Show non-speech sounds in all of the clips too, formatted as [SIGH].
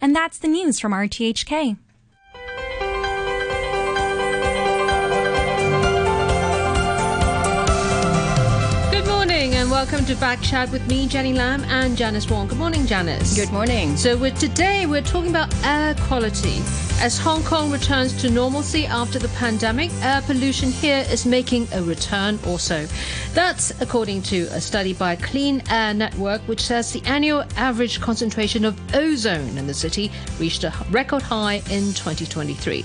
And that's the news from RTHK. Good morning and welcome to Backchat with me, Jenny Lam, and Janice Wong. Good morning, Janice. Good morning. So we're, today we're talking about air quality. As Hong Kong returns to normalcy after the pandemic, air pollution here is making a return also. That's according to a study by Clean Air Network, which says the annual average concentration of ozone in the city reached a record high in 2023.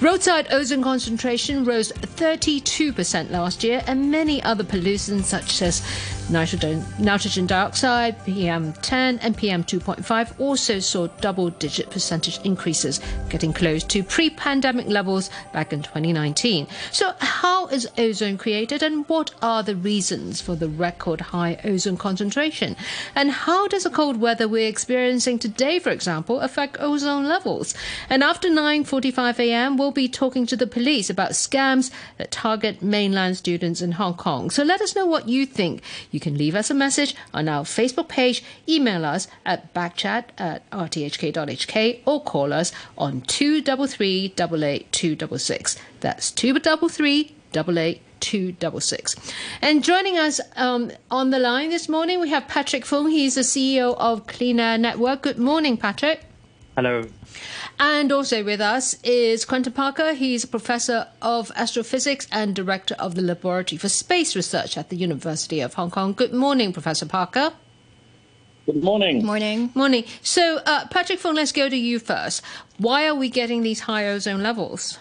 Roadside ozone concentration rose 32% last year, and many other pollutants such as Nitrogen, dioxide, PM10, and PM2.5 also saw double digit percentage increases, getting close to pre pandemic levels back in 2019. So, how is ozone created, and what are the reasons for the record high ozone concentration? And how does the cold weather we're experiencing today, for example, affect ozone levels? And after 9:45 a.m., we'll be talking to the police about scams that target mainland students in Hong Kong. So, let us know what you think. You can leave us a message on our Facebook page, email us at backchat at rthk.hk, or call us on 233 266. That's 233 266. And joining us um, on the line this morning, we have Patrick Fung. He's the CEO of Clean Air Network. Good morning, Patrick. Hello. And also with us is Quentin Parker. He's a professor of astrophysics and director of the Laboratory for Space Research at the University of Hong Kong. Good morning, Professor Parker. Good morning. Morning. Morning. So, uh, Patrick Fung, let's go to you first. Why are we getting these high ozone levels?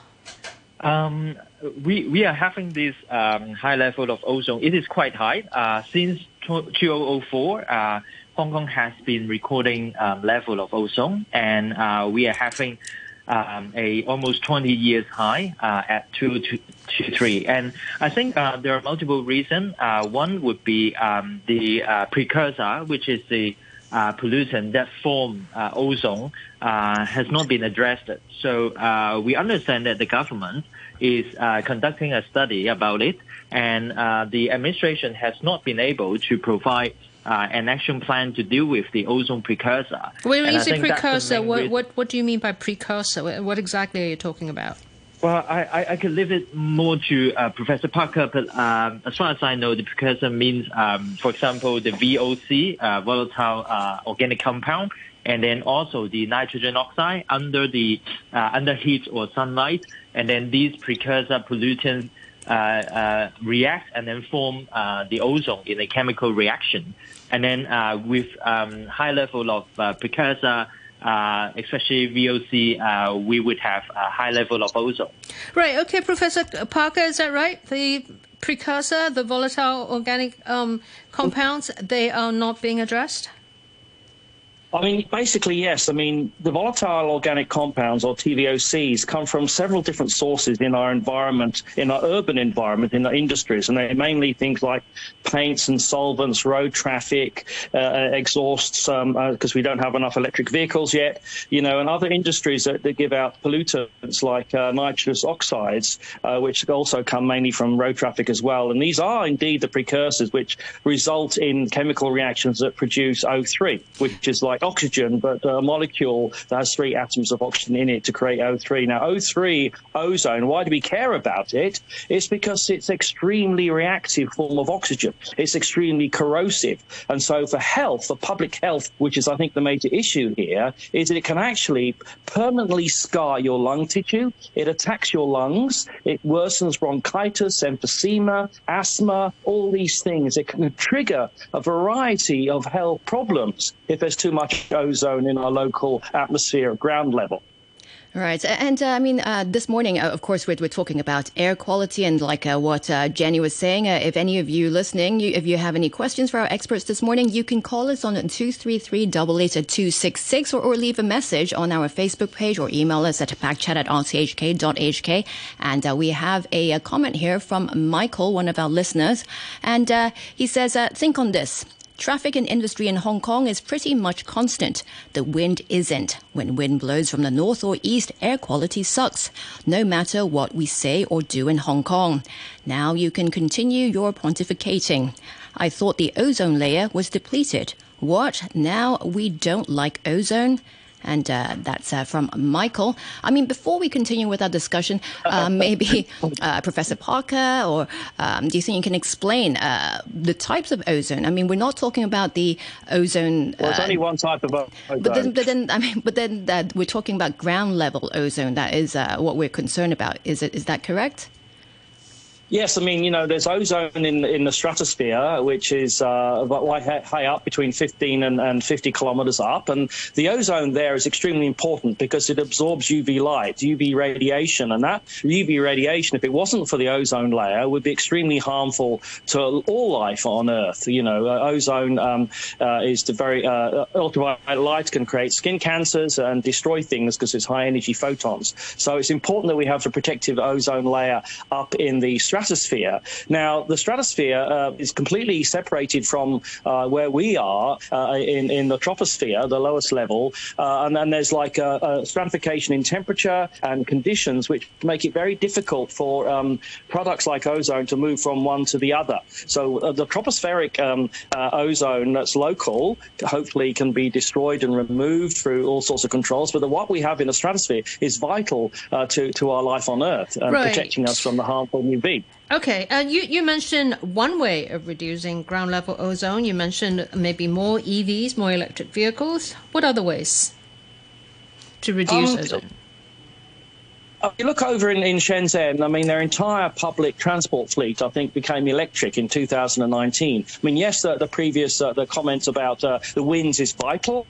Um, we, we are having this um, high level of ozone. It is quite high. Uh, since 2004, uh, Hong Kong has been recording um, level of ozone, and uh, we are having um, a almost 20 years high uh, at 223. And I think uh, there are multiple reasons. Uh, one would be um, the uh, precursor, which is the uh, pollutant that form uh, ozone, has not been addressed. So we understand that the government is conducting a study about it, and the administration has not been able to provide uh, an action plan to deal with the ozone precursor. When you say precursor, what, what, what do you mean by precursor? What exactly are you talking about? Well, I, I, I could leave it more to uh, Professor Parker, but um, as far as I know, the precursor means, um, for example, the VOC, uh, volatile uh, organic compound, and then also the nitrogen oxide under the uh, under heat or sunlight, and then these precursor pollutants react and then form uh, the ozone in a chemical reaction. And then with um, high level of precursor, uh, especially VOC, uh, we would have a high level of ozone. Right. Okay, Professor Parker, is that right? The precursor, the volatile organic um, compounds, they are not being addressed. I mean, basically, yes. I mean, the volatile organic compounds, or TVOCs, come from several different sources in our environment, in our urban environment, in our industries, and they're mainly things like paints and solvents, road traffic, uh, exhausts, because um, uh, we don't have enough electric vehicles yet, you know, and other industries that, that give out pollutants like uh, nitrous oxides, uh, which also come mainly from road traffic as well. And these are indeed the precursors which result in chemical reactions that produce O3, which is like oxygen, but a molecule that has three atoms of oxygen in it to create O3. Now, O3, ozone, why do we care about it? It's because it's extremely reactive form of oxygen. It's extremely corrosive. And so for health, for public health, which is, I think, the major issue here, is that it can actually permanently scar your lung tissue. It attacks your lungs. It worsens bronchitis, emphysema, asthma, all these things. It can trigger a variety of health problems if there's too much ozone in our local atmosphere ground level. Right. And uh, I mean, uh, this morning, uh, of course, we're, we're, talking about air quality and like uh, what uh, Jenny was saying. Uh, if any of you listening, you, if you have any questions for our experts this morning, you can call us on 233 266 or, or leave a message on our Facebook page or email us at backchat at rthk.hk. And we have a, a, comment here from Michael, one of our listeners. And he says, think on this. Traffic and industry in Hong Kong is pretty much constant. The wind isn't. When wind blows from the north or east, air quality sucks, no matter what we say or do in Hong Kong. Now you can continue your pontificating. I thought the ozone layer was depleted. What? Now we don't like ozone? And uh, that's uh, from Michael. I mean, before we continue with our discussion, uh, [LAUGHS] maybe uh, Professor Parker, or um, do you think you can explain uh, the types of ozone? I mean, we're not talking about the ozone. Well, it's only one type of ozone. But then, but then, I mean, but then that we're talking about ground level ozone. That is what we're concerned about. Is it? Is that correct? Yes, I mean, you know, there's ozone in in the stratosphere, which is uh, about high up, between 15 and, and 50 kilometers up. And the ozone there is extremely important because it absorbs UV light, UV radiation. And that UV radiation, if it wasn't for the ozone layer, would be extremely harmful to all life on Earth. You know, uh, ozone um, uh, is the very uh, ultraviolet light can create skin cancers and destroy things because it's high energy photons. So it's important that we have a protective ozone layer up in the stratosphere stratosphere. Now, the stratosphere uh, is completely separated from uh, where we are uh, in, in the troposphere, the lowest level, uh, and then there's like a, a, stratification in temperature and conditions which make it very difficult for um, products like ozone to move from one to the other. So uh, the tropospheric um, uh, ozone that's local hopefully can be destroyed and removed through all sorts of controls, but the, what we have in the stratosphere is vital to, to our life on Earth and right. protecting us from the harmful UV. Okay, uh, you you mentioned one way of reducing ground level ozone. You mentioned maybe more EVs, more electric vehicles. What other ways to reduce um, ozone? Uh, you look over in, in Shenzhen, I mean, their entire public transport fleet, I think, became electric in 2019. I mean, yes, the, the previous uh, the comments about uh, the winds is vital.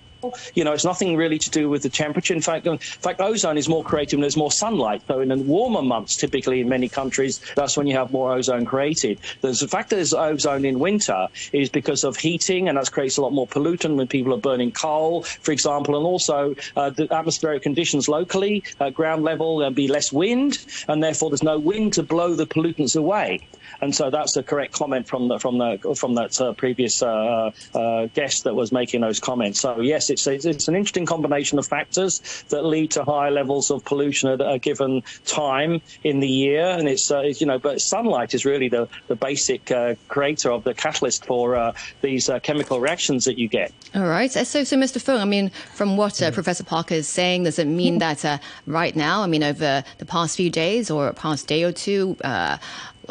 You know, it's nothing really to do with the temperature. In fact, in fact, ozone is more created when there's more sunlight. So in the warmer months, typically in many countries, that's when you have more ozone created. There's the fact that there's ozone in winter is because of heating, and that creates a lot more pollutant when people are burning coal, for example, and also uh, the atmospheric conditions locally, uh, ground level, there'll be less wind, and therefore there's no wind to blow the pollutants away. And so that's the correct comment from the from the from that uh, previous uh, uh, guest that was making those comments. So yes, it's it's an interesting combination of factors that lead to higher levels of pollution at a given time in the year. And it's, uh, you know, but sunlight is really the, the basic uh, creator of the catalyst for uh, these uh, chemical reactions that you get. All right. So, so Mr. Fung, I mean, from what uh, Professor Parker is saying, does it mean that uh, right now, I mean, over the past few days or past day or two,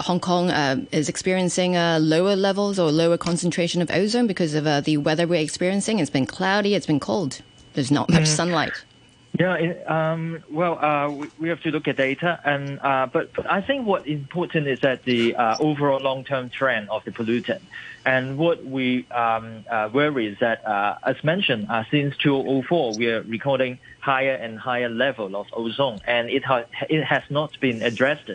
Hong Kong uh, is experiencing uh, lower levels or lower concentration of ozone because of uh, the weather we're experiencing. It's been cloudy, it's been cold. There's not much mm. sunlight. Yeah, it, um, well, uh, we, we, have to look at data, and uh, but, but, I think what important is that the uh, overall long-term trend of the pollutant, and what we um, worry is that, as mentioned, since 2004, we are recording higher and higher level of ozone, and it, ha- it has not been addressed.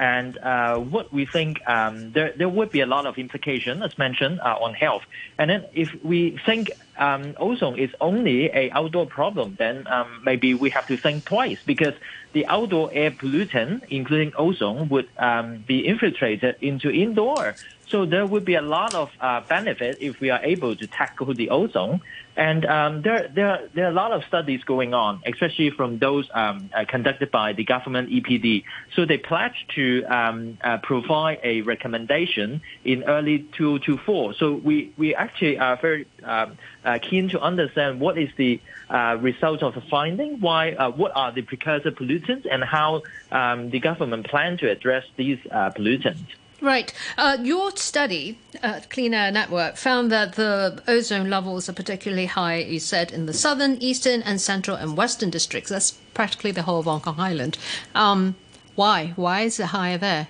And uh, what we think um, there there would be a lot of implication, as mentioned, uh, on health. And then if we think um, ozone is only a outdoor problem, then um, maybe we have to think twice because the outdoor air pollutant, including ozone, would um, be infiltrated into indoor. So there would be a lot of uh, benefit if we are able to tackle the ozone. And um, there, there, there are a lot of studies going on, especially from those um, uh, conducted by the government EPD. So they pledged to um, uh, provide a recommendation in early 2024. So we, we actually are very um, uh, keen to understand what is the uh, result of the finding, why, uh, what are the precursor pollutants, and how um, the government plan to address these uh, pollutants. Right. Uh, your study, uh, Clean Air Network, found that the ozone levels are particularly high, you said, in the southern, eastern, and central and western districts. That's practically the whole of Hong Kong Island. Um, why? Why is it higher there?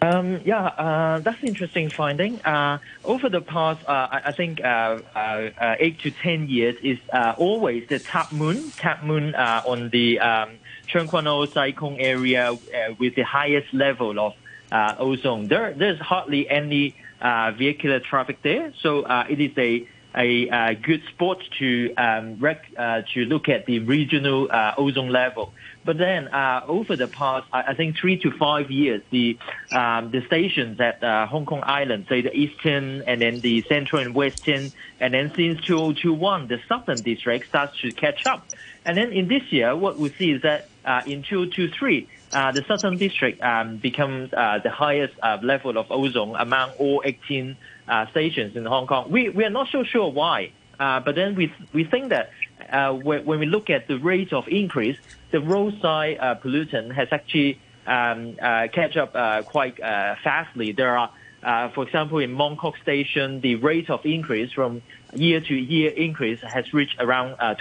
Um, yeah, uh, that's an interesting finding. Uh, over the past, uh, I, I, think, uh, uh, eight to ten years is uh, always the Tap moon, Tap Mun on the um, Tseung Kwan O Sai Kung area with the highest level of uh, ozone. There, there's hardly any uh, vehicular traffic there, so uh, it is a a, good spot to um, rec, uh, to look at the regional uh, ozone level. But then uh, over the past, I think three to five years, the um, the stations at Hong Kong Island, say the eastern and then the central and western, and then since 2021, the southern district starts to catch up. And then in this year, what we see is that in 2023, uh, the southern district um, becomes uh, the highest uh, level of ozone among all 18 uh, stations in Hong Kong. We we are not so sure why, uh, but then we we think that uh, when, we look at the rate of increase, the roadside pollutant has actually um, uh, catch up quite uh, fastly. There are, uh, for example, in Mong Kok Station, the rate of increase from year to year increase has reached around uh,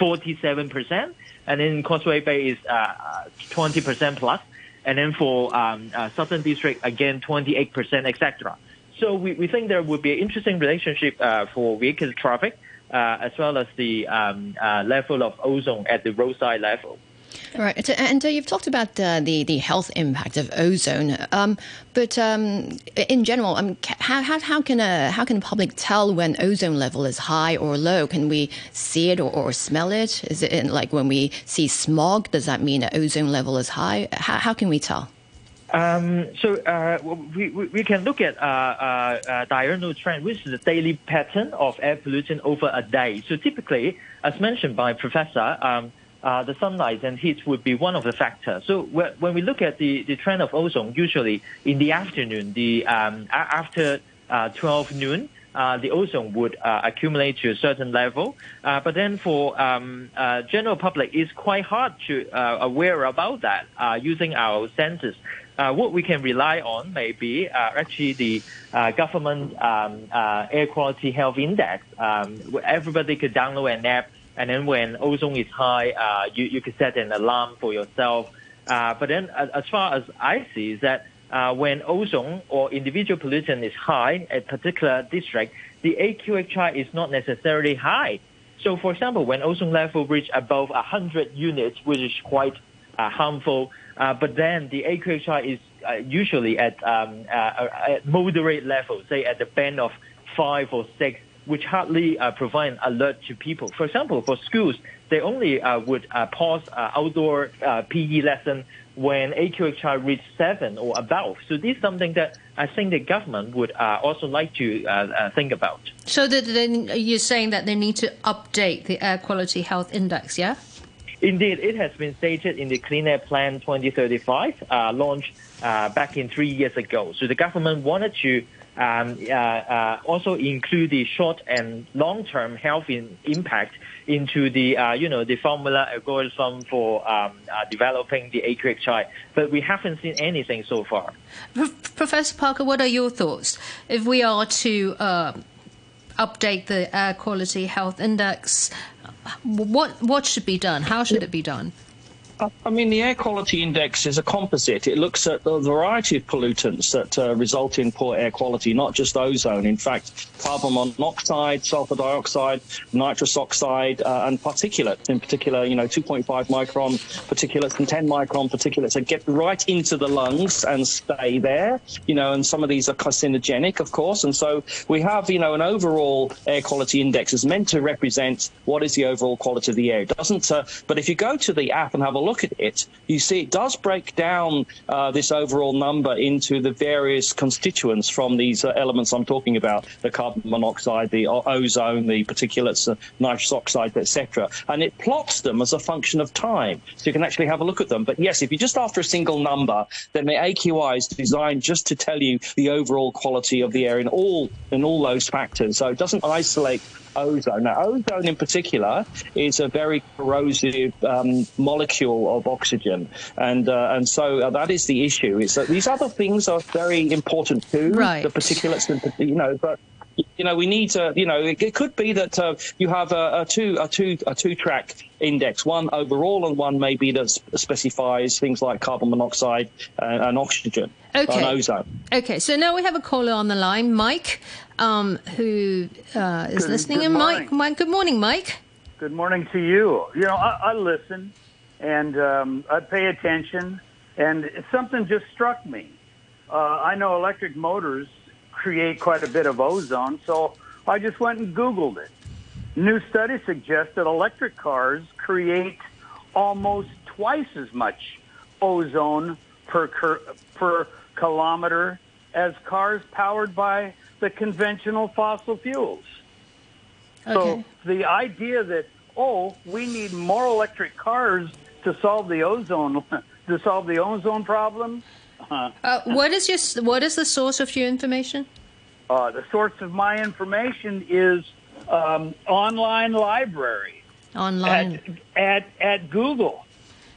47%, and in Causeway Bay is uh, 20% plus, and then for um, uh, Southern District again 28%, etc. So we, we think there would be an interesting relationship uh, for vehicle traffic uh, as well as the um, uh, level of ozone at the roadside level. Right, and uh, you've talked about uh, the the health impact of ozone, um, but um, in general, um, how, how, how can how can the public tell when ozone level is high or low? Can we see it or, or smell it? Is it in, like when we see smog? Does that mean that ozone level is high? How, how can we tell? Um, so uh, we, we can look at uh, uh, uh, diurnal trend, which is the daily pattern of air pollution over a day. So typically, as mentioned by Professor, um, uh, the sunlight and heat would be one of the factors. So when we look at the, the trend of ozone, usually in the afternoon, the um, after uh, 12 noon, uh, the ozone would uh, accumulate to a certain level. Uh, but then for um, uh, general public, it's quite hard to aware about that using our senses. what we can rely on may be actually the government um, air quality health index. Um, everybody could download an app and then when ozone is high, uh, you, you can set an alarm for yourself. Uh, but then as far as I see is that uh, when ozone or individual pollutant is high at particular district, the AQHI is not necessarily high. So for example, when ozone level reach above 100 units, which is quite uh, harmful, uh, but then the AQHI is uh, usually at, um, at moderate level, say at the band of five or six, which hardly uh, provide an alert to people. For example, for schools, they only uh, would uh, pause uh, outdoor uh, PE lesson when AQHI reach seven or above. So this is something that I think the government would uh, also like to think about. So then you're saying that they need to update the air quality health index, yeah? Indeed, it has been stated in the Clean Air Plan 2035, launched back in three years ago. So the government wanted to also include the short and long-term health impact into the uh, you know the formula algorithm for um, uh, developing the AQHI, but we haven't seen anything so far. Professor Parker, what are your thoughts if we are to uh, update the air quality health index? What what should be done? How should it be done? I mean, the air quality index is a composite. It looks at the variety of pollutants that uh, result in poor air quality, not just ozone. In fact, carbon monoxide, sulfur dioxide, nitrous oxide, uh, and particulates. In particular, you know, 2.5 micron particulates and 10 micron particulates that get right into the lungs and stay there. You know, and some of these are carcinogenic, of course. And so we have, you know, an overall air quality index is meant to represent what is the overall quality of the air. It doesn't. Uh, but if you go to the app and have a look at it, you see it does break down uh, this overall number into the various constituents from these uh, elements I'm talking about the carbon monoxide, the ozone, the particulates, uh, nitrous oxide, etc. And it plots them as a function of time. So you can actually have a look at them. But yes, if you're just after a single number, then the AQI is designed just to tell you the overall quality of the air in all in all those factors. So it doesn't isolate ozone. Now, ozone in particular is a very corrosive um, molecule of oxygen, and uh, and so uh, that is the issue. Is that these other things are very important too, right. the particulates, and you know, but you know, we need to, you know, it, it could be that uh, you have a, a, two a two a two track index, one overall and one maybe that specifies things like carbon monoxide and, and oxygen okay. and ozone. Okay, so now we have a caller on the line, Mike, um, who uh, is good, listening. Good and Mike, Mike, good morning, Mike. Good morning to you. You know, I, I listen and um, I pay attention, and something just struck me. Uh, I know electric motors create quite a bit of ozone, so I just went and Googled it. New studies suggest that electric cars create almost twice as much ozone per per kilometer as cars powered by the conventional fossil fuels. Okay. So the idea that oh, we need more electric cars to solve the ozone [LAUGHS] to solve the ozone problem. Uh, uh, what is your what is the source of your information? Uh, the source of my information is um, online library. online. At, at at Google,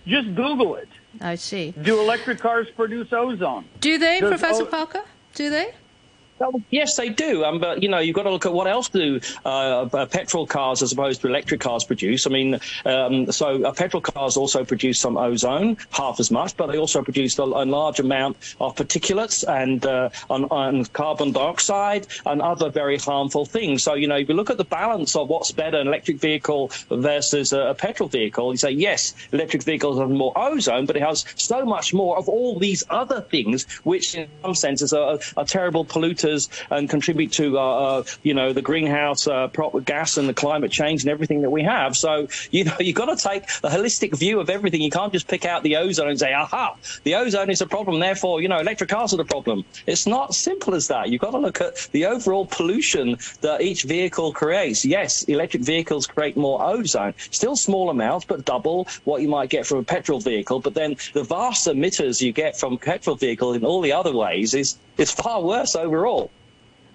just Google it. I see. Do electric cars produce ozone? Do they, Does Professor o- Parker? Do they? Yes, they do. Um, but you know, you've got to look at what else do uh, uh, petrol cars as opposed to electric cars produce. I mean, um, so uh, petrol cars also produce some ozone, half as much, but they also produce a, a large amount of particulates and uh, on, on carbon dioxide and other very harmful things. So you know, if you look at the balance of what's better, an electric vehicle versus a, a petrol vehicle, you say yes, electric vehicles have more ozone, but it has so much more of all these other things, which in some senses are, are terrible polluters and contribute to, uh, uh, you know, the greenhouse uh, gas and the climate change and everything that we have. So, you know, [LAUGHS] you've got to take the holistic view of everything. You can't just pick out the ozone and say, aha, the ozone is a problem, therefore, you know, electric cars are the problem. It's not simple as that. You've got to look at the overall pollution that each vehicle creates. Yes, electric vehicles create more ozone, still small amounts, but double what you might get from a petrol vehicle. But then the vast emitters you get from petrol vehicle in all the other ways is, is far worse overall.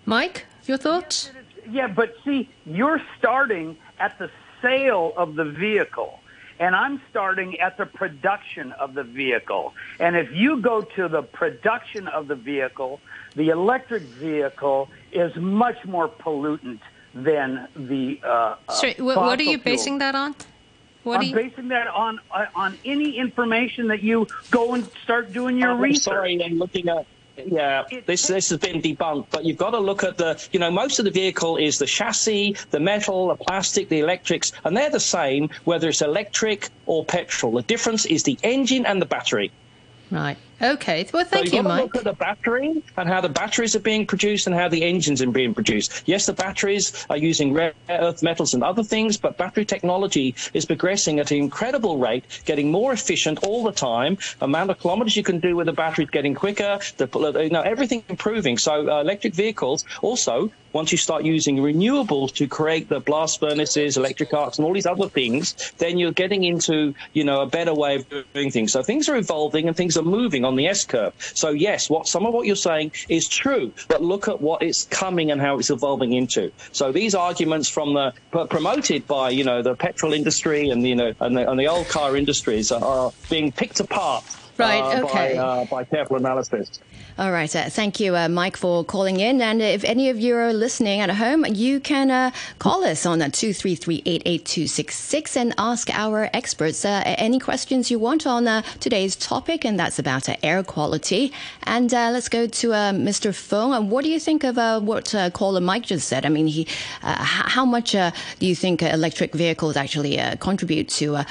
Mike, your thoughts? Yeah, but see, you're starting at the sale of the vehicle, and I'm starting at the production of the vehicle. And if you go to the production of the vehicle, the electric vehicle is much more pollutant than the. Uh, uh, Sorry, wh- what are fossil you basing fuel. that on? What I'm you, basing that on uh, on any information that you go and start doing your I'm research. sorry, I'm looking at. Yeah, this this has been debunked, but you've got to look at the. You know, most of the vehicle is the chassis, the metal, the plastic, the electrics, and they're the same whether it's electric or petrol. The difference is the engine and the battery. right. Okay. Well, thank so you, you've got to Mike. look at the battery and how the batteries are being produced and how the engines are being produced. Yes, the batteries are using rare earth metals and other things, but battery technology is progressing at an incredible rate, getting more efficient all the time. Amount of kilometers you can do with a battery is getting quicker. The, you know, everything improving. So uh, electric vehicles also. Once you start using renewables to create the blast furnaces, electric arcs, and all these other things, then you're getting into, you know, a better way of doing things. So things are evolving and things are moving on the S curve. So yes, what some of what you're saying is true, but look at what it's coming and how it's evolving into. So these arguments from the promoted by you know the petrol industry and you know and the, and the old car industries are, are being picked apart. Right, uh, okay. by, uh, by careful analysis. All right. Uh, thank you, uh, Mike, for calling in. And if any of you are listening at home, you can uh, call us on 233-88266 and ask our experts uh, any questions you want on uh, today's topic, and that's about uh, air quality. And uh, let's go to uh, Mr. Fong. Uh, what do you think of uh, what uh, caller Mike just said? I mean, he, uh, how much uh, do you think electric vehicles actually uh, contribute to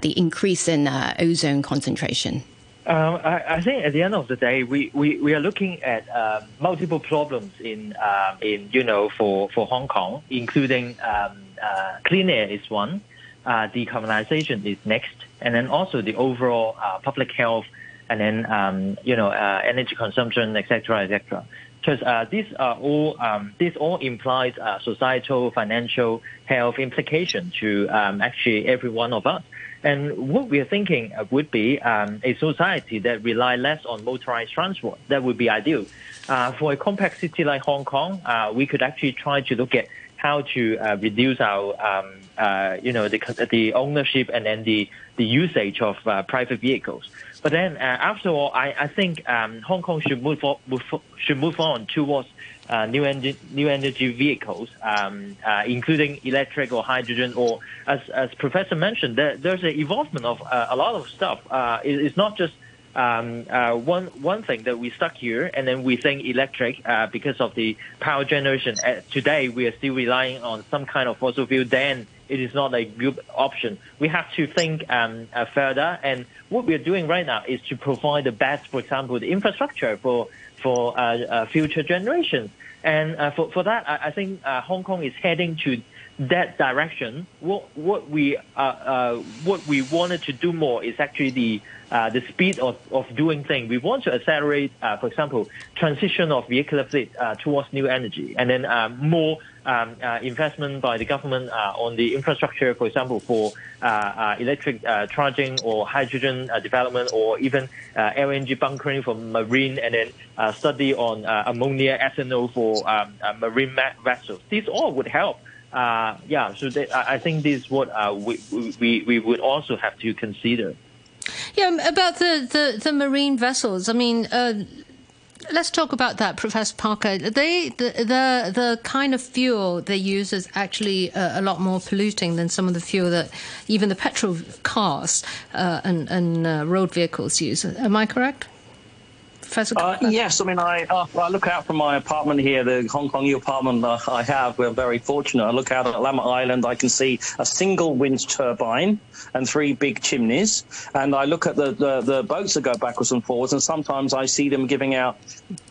the increase in uh, ozone concentration? Um, I, I think at the end of the day, we, we, we are looking at um, multiple problems in um, in you know for, for Hong Kong, including um, uh, clean air is one, uh, decarbonization is next, and then also the overall uh, public health, and then um, you know uh, energy consumption, etc., etc. Because uh, these are all um, this all implies societal, financial, health implication to um, actually every one of us. And what we are thinking uh, would be um, a society that rely less on motorized transport. That would be ideal. Uh, for a compact city like Hong Kong, uh, we could actually try to look at how to uh, reduce our, um, uh, you know, the, the ownership and then the, the usage of uh, private vehicles. But then, after all, I, I think um, Hong Kong should move, on, move should move on towards uh, new energy new energy vehicles, um, uh, including electric or hydrogen, or as as Professor mentioned, there, there's an evolvement of uh, a lot of stuff. Uh, it, it's not just um, uh, one one thing that we stuck here, and then we think electric uh, because of the power generation. Today, we are still relying on some kind of fossil fuel. Then it is not a good option. We have to think um, further, and what we are doing right now is to provide the best, for example, the infrastructure for for uh, uh, future generations. And uh, for for that, I, I think uh, Hong Kong is heading to that direction. What what we uh, uh, what we wanted to do more is actually the the speed of, of doing things. We want to accelerate, for example, transition of vehicular fleet towards new energy, and then more um, uh, investment by the government uh, on the infrastructure, for example, for uh, uh, electric uh, charging or hydrogen uh, development, or even LNG bunkering for marine, and then study on ammonia ethanol for um, marine ma- vessels. These all would help yeah, so they, I think this is what we, we, we would also have to consider. Yeah, about the, the, the marine vessels. I mean, let's talk about that, Professor Parker. They the the, the kind of fuel they use is actually uh, a lot more polluting than some of the fuel that even the petrol cars uh, and and uh, road vehicles use. Am I correct? Uh, yes, I mean, I, uh, I look out from my apartment here, the Hong Kong apartment uh, I have. We're very fortunate. I look out at Lamma Island, I can see a single wind turbine and three big chimneys. And I look at the, the, the boats that go backwards and forwards, and sometimes I see them giving out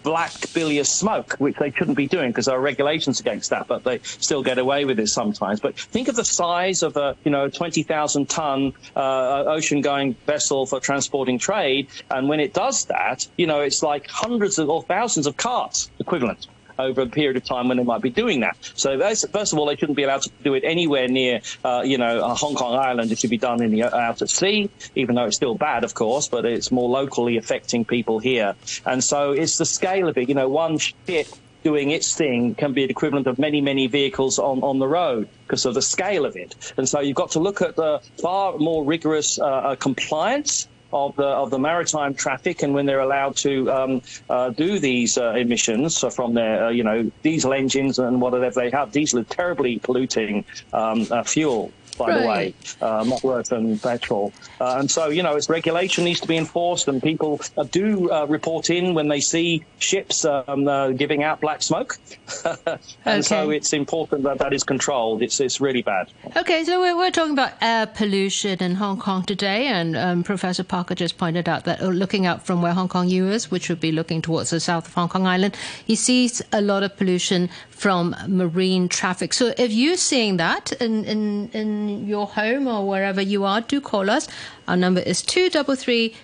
black bilious smoke, which they shouldn't be doing because there are regulations against that, but they still get away with it sometimes. But think of the size of a, you know, 20,000 ton uh, ocean going vessel for transporting trade. And when it does that, you know, it's like hundreds of, or thousands of carts equivalent over a period of time when they might be doing that. So first of all, they shouldn't be allowed to do it anywhere near, uh, you know, Hong Kong Island. It should be done in the uh, out at sea, even though it's still bad, of course, but it's more locally affecting people here. And so it's the scale of it. You know, one ship doing its thing can be the equivalent of many, many vehicles on, on the road because of the scale of it. And so you've got to look at the far more rigorous uh, uh compliance of the of the maritime traffic and when they're allowed to um, uh, do these uh, emissions from their uh, you know diesel engines and whatever they have. Diesel is terribly polluting um, uh, fuel by right. the way, uh, much worse than petrol. Uh, and so, you know, its regulation needs to be enforced, and people uh, do uh, report in when they see ships um, uh, giving out black smoke. [LAUGHS] and okay. so it's important that that is controlled. It's, it's really bad. Okay, so we're, we're talking about air pollution in Hong Kong today, and um, Professor Parker just pointed out that uh, looking out from where Hong Kong U is, which would be looking towards the south of Hong Kong Island, he sees a lot of pollution from marine traffic. So if you're seeing that in, in, in your home or wherever you are, do call us. Our number is 233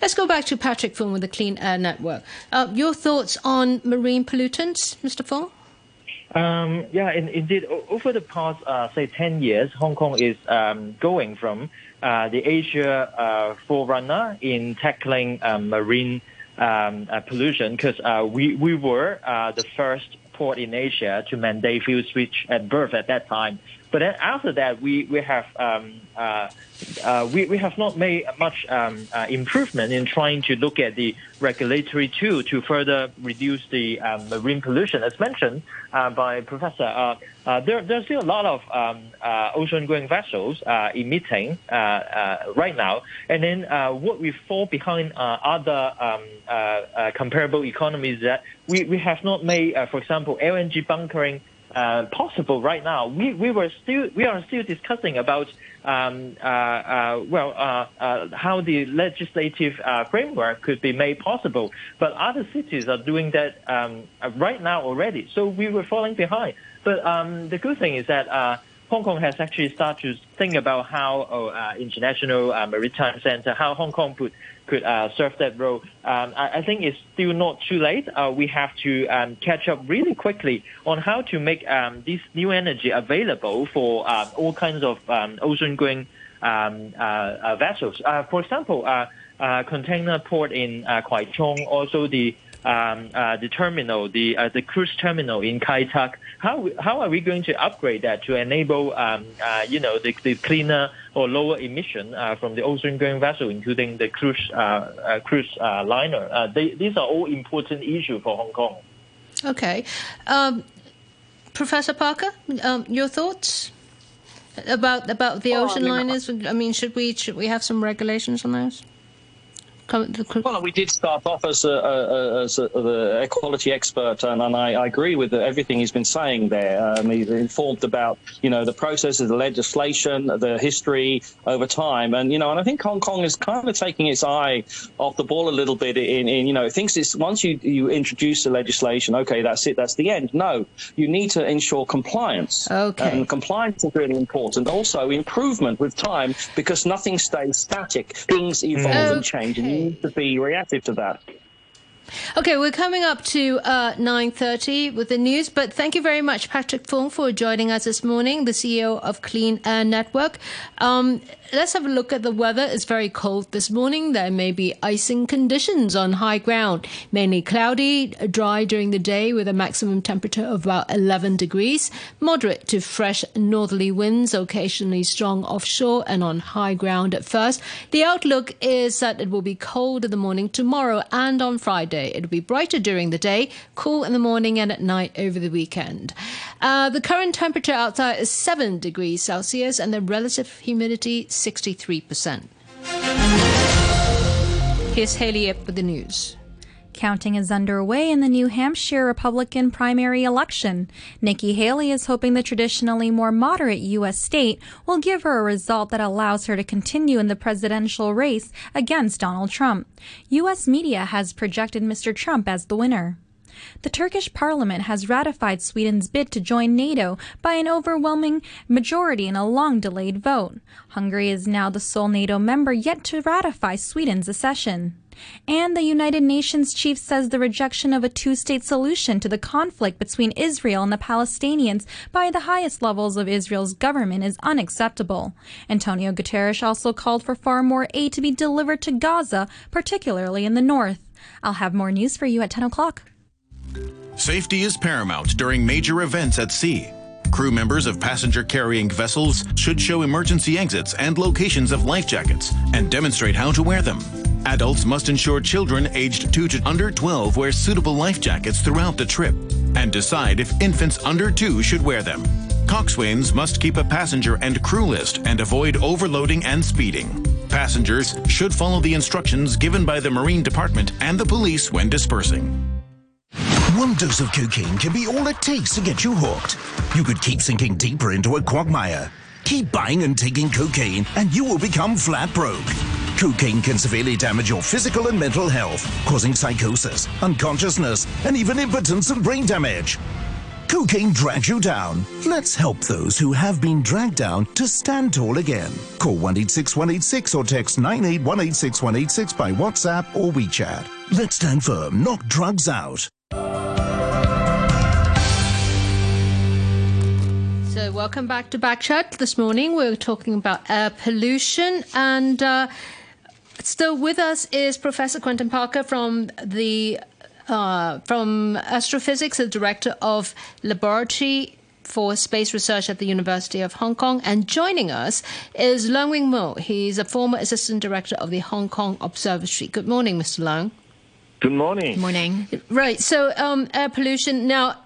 Let's go back to Patrick Fung with the Clean Air Network. Uh, your thoughts on marine pollutants, Mr. Fung? Um, yeah, in, indeed. Over the past, uh, say, 10 years, Hong Kong is um, going from uh, the Asia uh, forerunner in tackling um, marine um, uh, pollution because uh, we, we were uh, the first port in Asia to mandate fuel switch at berth at that time. But then after that, we we have um, uh, uh, we we have not made much um, uh, improvement in trying to look at the regulatory tool to further reduce the um, marine pollution. As mentioned uh, by Professor, uh, uh, there there's still a lot of um, ocean-going vessels emitting right now, and then what we fall behind other um, comparable economies that we we have not made, for example, LNG bunkering uh, possible right now. We, we were still we are still discussing about um, uh, uh, well uh, uh, how the legislative uh, framework could be made possible. But other cities are doing that um, right now already. So we were falling behind. But um, the good thing is that Hong Kong has actually started to think about how oh, uh, International uh, Maritime Center, how Hong Kong could could uh, serve that role. Um, I, I, think it's still not too late. Uh, we have to um, catch up really quickly on how to make um, this new energy available for uh, all kinds of um, ocean-going um, uh, vessels. for example, container port in uh, Kwai Chung, also the um, uh, the terminal, the uh, the cruise terminal in Kai Tak. How how are we going to upgrade that to enable um, uh, you know the, the cleaner or lower emission uh, from the ocean-going vessel, including the cruise uh, uh, cruise liner? They, these are all important issues for Hong Kong. Okay, um, Professor Parker, um, your thoughts about about the oh, ocean I mean, liners? I mean, should we should we have some regulations on those? Well, we did start off as a, a, as a, air quality expert, and, and I, I, agree with everything he's been saying there. Um, he's informed about you know the process of the legislation, the history over time, and you know, and I think Hong Kong is kind of taking its eye off the ball a little bit. In, in you know, it thinks it's once you you introduce the legislation, okay, that's it, that's the end. No, you need to ensure compliance. Okay, and compliance is really important. Also, improvement with time because nothing stays static. Things evolve okay. and change. And need to be reactive to that. Okay, we're coming up to uh, 9.30 with the news, but thank you very much, Patrick Fung, for joining us this morning, the CEO of Clean Air Network. Um, let's have a look at the weather. It's very cold this morning. There may be icing conditions on high ground, mainly cloudy, dry during the day with a maximum temperature of about 11 degrees, moderate to fresh northerly winds, occasionally strong offshore and on high ground at first. The outlook is that it will be cold in the morning tomorrow and on Friday. It'll be brighter during the day, cool in the morning and at night over the weekend. Uh, the current temperature outside is 7 degrees Celsius and the relative humidity 63%. Here's Haley Ip with the news. Counting is underway in the New Hampshire Republican primary election. Nikki Haley is hoping the traditionally more moderate U.S. state will give her a result that allows her to continue in the presidential race against Donald Trump. U.S. media has projected Mr. Trump as the winner. The Turkish parliament has ratified Sweden's bid to join NATO by an overwhelming majority in a long delayed vote. Hungary is now the sole NATO member yet to ratify Sweden's accession. And the United Nations chief says the rejection of a two state solution to the conflict between Israel and the Palestinians by the highest levels of Israel's government is unacceptable. Antonio Guterres also called for far more aid to be delivered to Gaza, particularly in the north. I'll have more news for you at 10 o'clock. Safety is paramount during major events at sea. Crew members of passenger carrying vessels should show emergency exits and locations of life jackets and demonstrate how to wear them. Adults must ensure children aged 2 to under 12 wear suitable life jackets throughout the trip and decide if infants under 2 should wear them. Coxswains must keep a passenger and crew list and avoid overloading and speeding. Passengers should follow the instructions given by the Marine Department and the police when dispersing. One dose of cocaine can be all it takes to get you hooked. You could keep sinking deeper into a quagmire. Keep buying and taking cocaine, and you will become flat broke. Cocaine can severely damage your physical and mental health, causing psychosis, unconsciousness, and even impotence and brain damage. Cocaine drags you down. Let's help those who have been dragged down to stand tall again. Call 186186 or text 98186 by WhatsApp or WeChat. Let's stand firm, knock drugs out. So, welcome back to Backchat. This morning we're talking about air pollution, and uh, still with us is Professor Quentin Parker from the uh, from astrophysics, the director of laboratory for space research at the University of Hong Kong. And joining us is Leung Wing Mo. He's a former assistant director of the Hong Kong Observatory. Good morning, Mr. Leung. Good morning. Good morning. Right. So, um, air pollution. Now,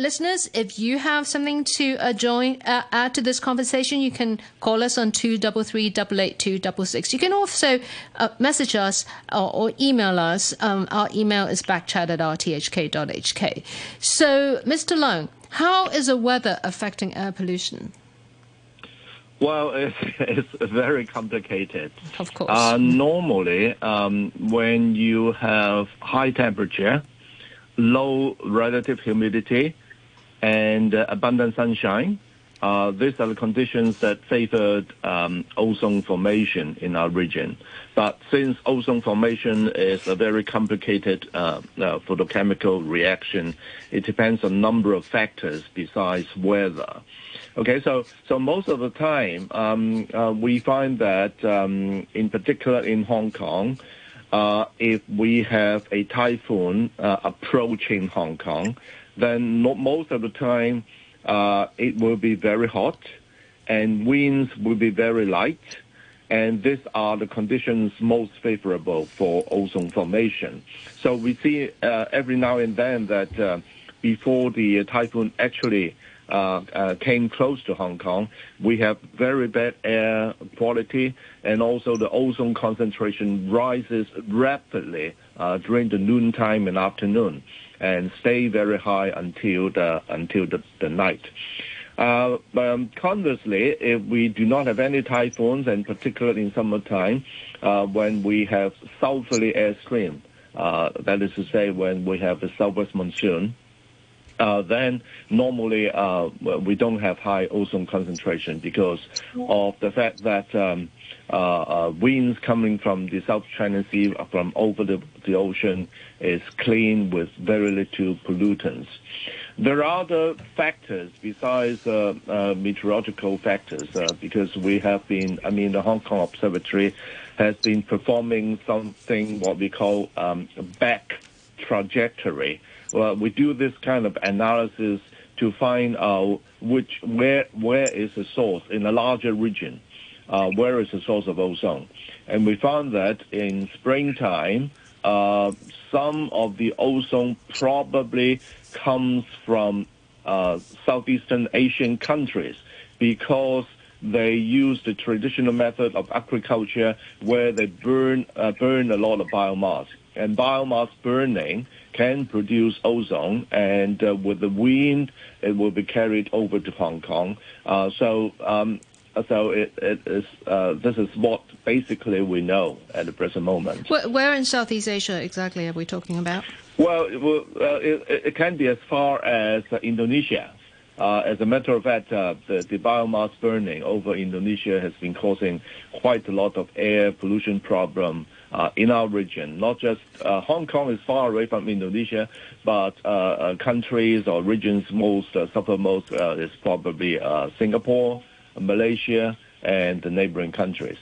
listeners, if you have something to uh, join uh, add to this conversation, you can call us on two double three double eight two double six. You can also uh, message us or, or email us. Um, our email is backchat at rthk.hk. So, Mr. Leung, how is the weather affecting air pollution? Well, [LAUGHS] it's, it's very complicated. Of course. Uh, normally, um, when you have high temperature, low relative humidity, and uh, abundant sunshine, uh, these are the conditions that favored um, ozone formation in our region. But since ozone formation is a very complicated uh, uh, photochemical reaction, it depends on a number of factors besides weather. Okay, so so most of the time, um, uh, we find that um, in particular in Hong Kong, uh, if we have a typhoon approaching Hong Kong, then not most of the time uh, it will be very hot and winds will be very light. And these are the conditions most favorable for ozone formation. So we see uh, every now and then that uh, before the typhoon actually uh, uh, came close to Hong Kong, we have very bad air quality, and also the ozone concentration rises rapidly uh, during the noontime and afternoon, and stay very high until the until the, the night. Uh, um, conversely, if we do not have any typhoons, and particularly in summertime, uh, when we have southerly air stream, uh, that is to say, when we have the southwest monsoon, uh, then normally uh, we don't have high ozone concentration because of the fact that um, uh, uh, winds coming from the South China Sea from over the, the ocean is clean with very little pollutants. There are other factors besides uh, uh, meteorological factors uh, because we have been, I mean, the Hong Kong Observatory has been performing something what we call um, back trajectory. Well, we do this kind of analysis to find out which where where is the source in a larger region, uh, where is the source of ozone, and we found that in springtime, uh, some of the ozone probably comes from uh, Southeastern Asian countries because they use the traditional method of agriculture where they burn uh, burn a lot of biomass. And biomass burning can produce ozone, and uh, with the wind, it will be carried over to Hong Kong. Uh, so, um, so it, it is. Uh, this is what basically we know at the present moment. Where, where in Southeast Asia exactly are we talking about? Well, it, will, it, it, can be as far as Indonesia. Uh, as a matter of fact, uh, the, the, biomass burning over Indonesia has been causing quite a lot of air pollution problem uh, in our region. Not just uh, Hong Kong is far away from Indonesia, but uh, uh countries or regions most uh, suffer most uh, is probably Singapore, Malaysia, and the neighboring countries.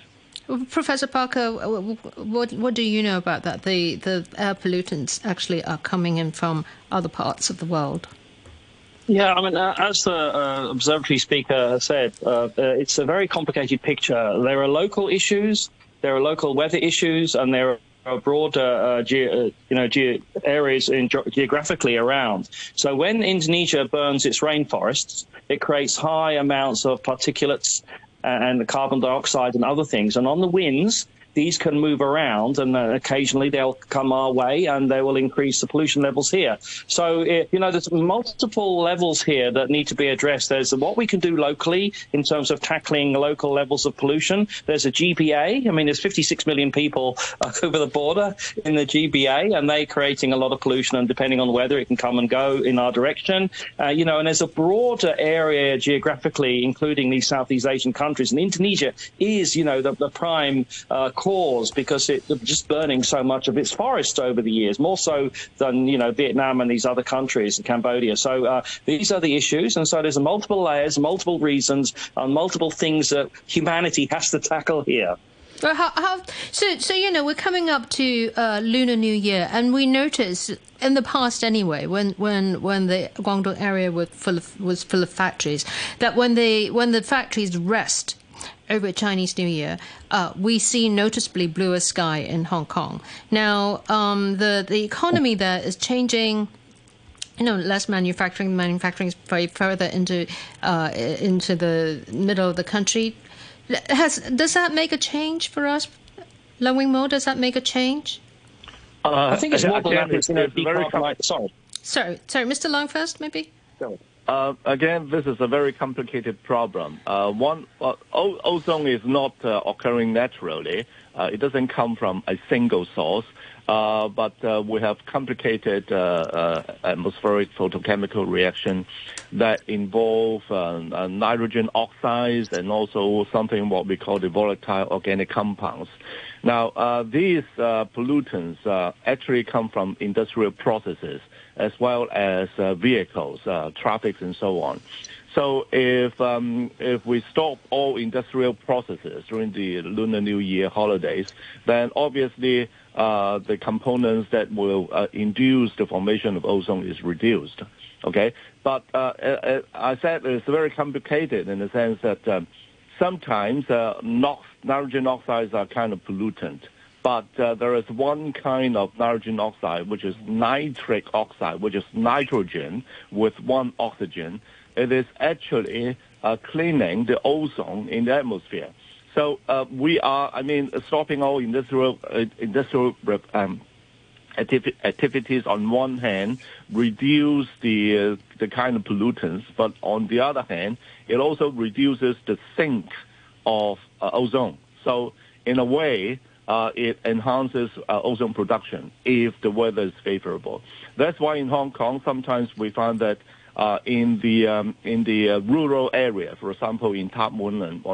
Professor Parker, what what do you know about that? The the air pollutants actually are coming in from other parts of the world. Yeah, I mean, uh, as the uh, observatory speaker said, uh, it's a very complicated picture. There are local issues, there are local weather issues, and there are broader, uh, ge- uh, you know, ge- areas in ge- geographically around. So when Indonesia burns its rainforests, it creates high amounts of particulates and carbon dioxide and other things. And on the winds, these can move around and uh, occasionally they'll come our way and they will increase the pollution levels here. So, it, you know, there's multiple levels here that need to be addressed. There's what we can do locally in terms of tackling local levels of pollution. There's a GBA. I mean, there's 56 million people uh, [LAUGHS] over the border in the GBA and they're creating a lot of pollution and depending on the weather, it can come and go in our direction. Uh, you know, and there's a broader area geographically, including these Southeast Asian countries. And Indonesia is, you know, the, the prime uh, cause because it just burning so much of its forest over the years, more so than you know Vietnam and these other countries, and Cambodia. So uh, these are the issues, and so there's multiple layers, multiple reasons, and multiple things that humanity has to tackle here. How, how, so, so you know, we're coming up to uh, Lunar New Year, and we noticed in the past, anyway, when when when the Guangdong area was full of was full of factories, that when they when the factories rest over Chinese New Year, uh, we see noticeably bluer sky in Hong Kong. Now, um, the the economy there is changing. You know, less manufacturing. Manufacturing is very further into uh, into the middle of the country. Has does that make a change for us, Leung Wing Mo? Does that make a change? Uh, I think it's more than that. It's, it's very sorry. Sorry, sorry, Mr. Leung first, maybe. Sorry. Uh, again, this is a very complicated problem. Uh, one, uh, ozone is not uh, occurring naturally. Uh, it doesn't come from a single source, uh, but we have complicated atmospheric photochemical reaction that involve nitrogen oxides and also something what we call the volatile organic compounds. Now, these pollutants actually come from industrial processes as well as uh, vehicles, uh, traffic, and so on. So if um, if we stop all industrial processes during the Lunar New Year holidays, then obviously uh, the components that will uh, induce the formation of ozone is reduced. Okay, but uh, I said it's very complicated in the sense that um, sometimes uh, nitrogen oxides are kind of pollutant but uh, there is one kind of nitrogen oxide, which is nitric oxide, which is nitrogen with one oxygen. It is actually uh, cleaning the ozone in the atmosphere. So uh, we are, I mean, stopping all industrial uh, industrial um, activities on one hand reduce the uh, the kind of pollutants, but on the other hand, it also reduces the sink of uh, ozone. So in a way, uh, it enhances uh, ozone production if the weather is favorable. That's why in Hong Kong, sometimes we find that uh, in the um, in the uh, rural area, for example, in Tap Mun and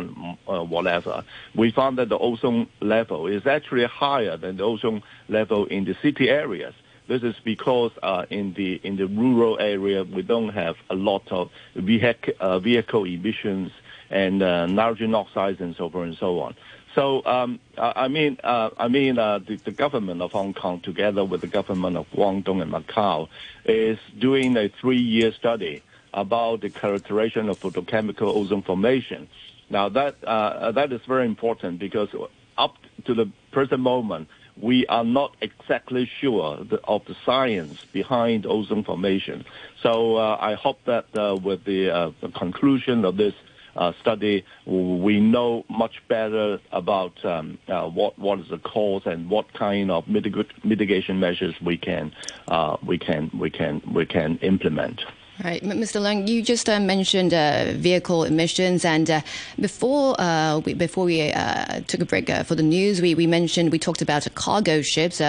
uh, whatever, we found that the ozone level is actually higher than the ozone level in the city areas. This is because uh, in the in the rural area we don't have a lot of vehicle uh, vehicle emissions and uh, nitrogen oxides and so forth and so on. So um, I mean, uh, I mean, uh, the, the, government of Hong Kong, together with the government of Guangdong and Macau, is doing a three-year study about the characterization of photochemical ozone formation. Now that uh, that is very important because up to the present moment, we are not exactly sure the, of the science behind ozone formation. So uh, I hope that uh, with the, uh, the conclusion of this uh, study, we know much better about um, uh, what what is the cause and what kind of mitig- mitigation measures we can uh, we can we can we can implement. Right, Mr. Leung, you just uh, mentioned uh, vehicle emissions, and uh, before uh, we, before we uh, took a break uh, for the news, we, we mentioned we talked about cargo ships,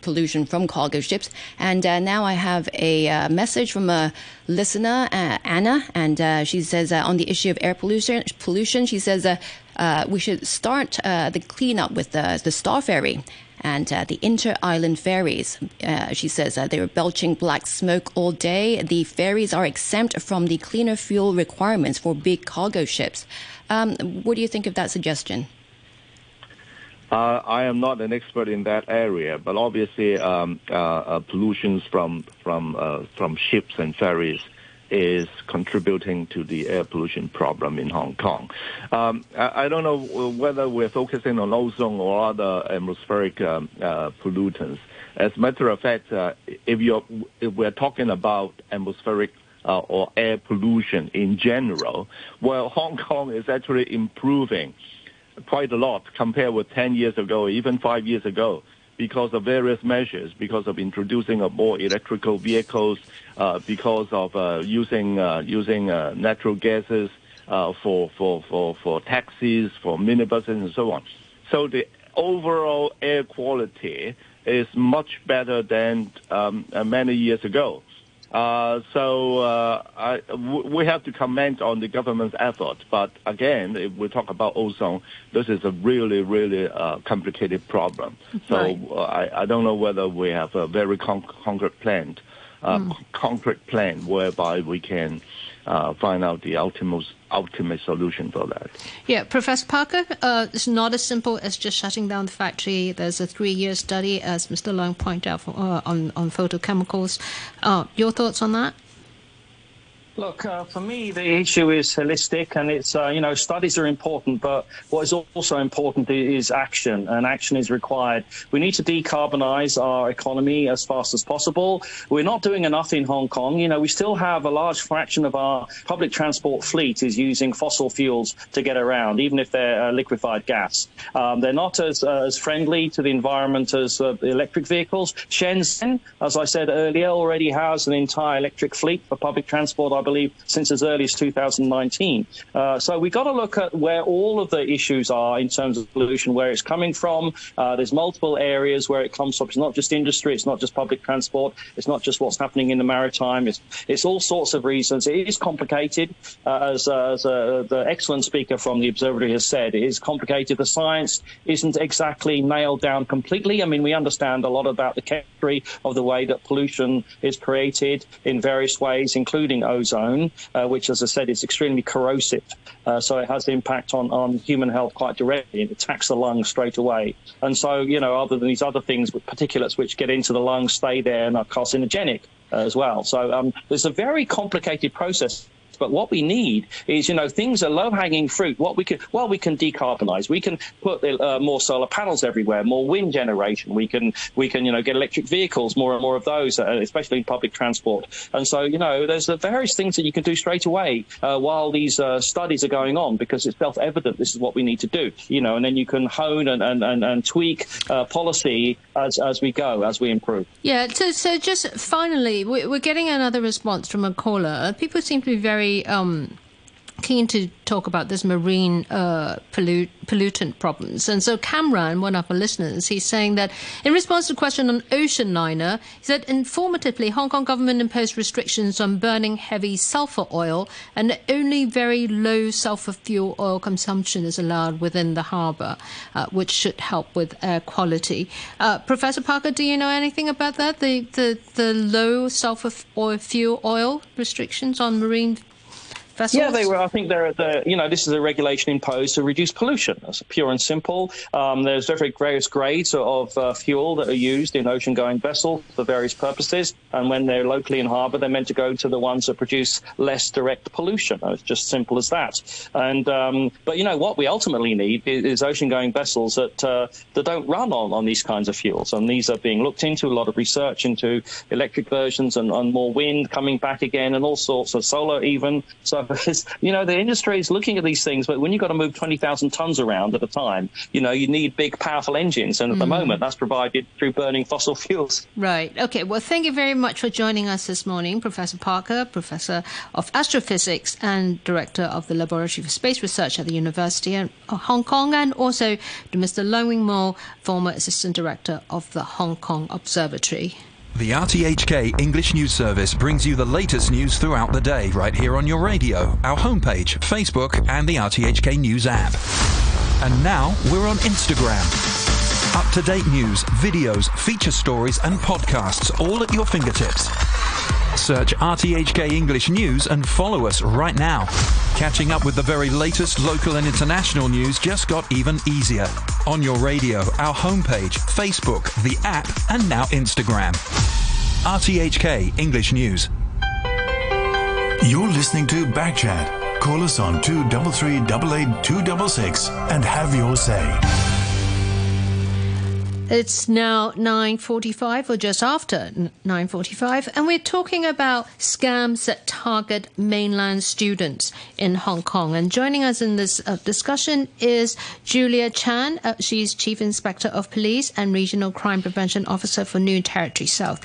pollution from cargo ships, and now I have a message from a listener, Anna, and she says on the issue of air pollution, pollution, she says we should start the cleanup with the, the Star Ferry and uh, the inter island ferries. Uh, she says uh, they were belching black smoke all day. The ferries are exempt from the cleaner fuel requirements for big cargo ships. Um, what do you think of that suggestion? Uh, I am not an expert in that area, but obviously, um, uh, uh, pollutions from from from ships and ferries is contributing to the air pollution problem in Hong Kong. Um, I, I, don't know whether we're focusing on ozone or other atmospheric um, uh, pollutants. As a matter of fact, uh, if, you're, if we're talking about atmospheric uh, or air pollution in general, well, Hong Kong is actually improving quite a lot compared with 10 years ago, even five years ago because of various measures, because of introducing of more electrical vehicles, uh, because of uh, using uh, using uh, natural gases uh, for, for, for, for taxis, for minibuses, and so on. So the overall air quality is much better than um, uh, many years ago. Uh, so uh, I, w- we have to comment on the government's effort. But again, if we talk about ozone, this is a really, really uh, complicated problem. So right. Uh, I, I, don't know whether we have a very con- concrete plan, mm. concrete plan whereby we can uh, find out the ultimate ultimate solution for that. Yeah, Professor Parker, uh, it's not as simple as just shutting down the factory. There's a three-year study, as Mr. Leung pointed out, for, uh, on on photochemicals. Uh, your thoughts on that? Look, uh, for me, the issue is holistic, and it's uh, you know studies are important, but what is also important is action, and action is required. We need to decarbonize our economy as fast as possible. We're not doing enough in Hong Kong. You know, we still have a large fraction of our public transport fleet is using fossil fuels to get around, even if they're uh, liquefied gas. Um, they're not as uh, as friendly to the environment as uh, electric vehicles. Shenzhen, as I said earlier, already has an entire electric fleet for public transport. I believe, since as early as 2019. Uh, so we've got to look at where all of the issues are in terms of pollution, where it's coming from. Uh, there's multiple areas where it comes from. It's not just industry, it's not just public transport, it's not just what's happening in the maritime. It's, it's all sorts of reasons. It is complicated, uh, as, uh, as uh, the excellent speaker from the observatory has said. It is complicated. The science isn't exactly nailed down completely. I mean, we understand a lot about the chemistry of the way that pollution is created in various ways, including ozone uh, which, as I said, is extremely corrosive. Uh, so it has an impact on, on human health quite directly. It attacks the lungs straight away. And so, you know, other than these other things, particulates which get into the lungs stay there and are carcinogenic uh, as well. So um, there's a very complicated process but what we need is, you know, things are low-hanging fruit. What we can, well, we can decarbonize. We can put uh, more solar panels everywhere, more wind generation. We can, we can, you know, get electric vehicles, more and more of those, uh, especially in public transport. And so, you know, there's the various things that you can do straight away uh, while these uh, studies are going on because it's self-evident this is what we need to do. You know, and then you can hone and and and, and tweak uh, policy as as we go, as we improve. Yeah. So, so just finally, we're getting another response from a caller. People seem to be very very um, keen to talk about this marine uh, pollut- pollutant problems. And so Cameron, one of our listeners, he's saying that in response to a question on ocean liner, he said informatively Hong Kong government imposed restrictions on burning heavy sulfur oil and only very low sulfur fuel oil consumption is allowed within the harbour, uh, which should help with air quality. Uh, Professor Parker, do you know anything about that? The, the, the low sulfur oil, fuel oil restrictions on marine vessels? Yeah, they were. I think they're, they're, you know, this is a regulation imposed to reduce pollution. It's pure and simple. Um, there's various grades of uh, fuel that are used in ocean-going vessels for various purposes, and when they're locally in harbour, they're meant to go to the ones that produce less direct pollution. It's just simple as that. And um, but you know what we ultimately need is, is ocean-going vessels that uh, that don't run on on these kinds of fuels, and these are being looked into. A lot of research into electric versions and, and more wind coming back again, and all sorts of solar even. So you know, the industry is looking at these things, but when you've got to move 20,000 tons around at a time, you know, you need big, powerful engines. And at mm. the moment, that's provided through burning fossil [LAUGHS] fuels. Right. Okay. Well, thank you very much for joining us this morning, Professor Parker, Professor of Astrophysics and Director of the Laboratory for Space Research at the University of Hong Kong, and also to Mr. Leung Wing Mo, former Assistant Director of the Hong Kong Observatory. The RTHK English News Service brings you the latest news throughout the day right here on your radio, our homepage, Facebook, and the RTHK News app. And now we're on Instagram. Up to date news, videos, feature stories, and podcasts all at your fingertips. Search RTHK English News and follow us right now. Catching up with the very latest local and international news just got even easier. On your radio, our homepage, Facebook, the app, and now Instagram. RTHK English News. You're listening to Backchat. Call us on 233 266 and have your say. It's now 9:45 or just after 9:45 and we're talking about scams that target mainland students in Hong Kong and joining us in this uh, discussion is Julia Chan uh, she's Chief Inspector of Police and Regional Crime Prevention Officer for New Territory South.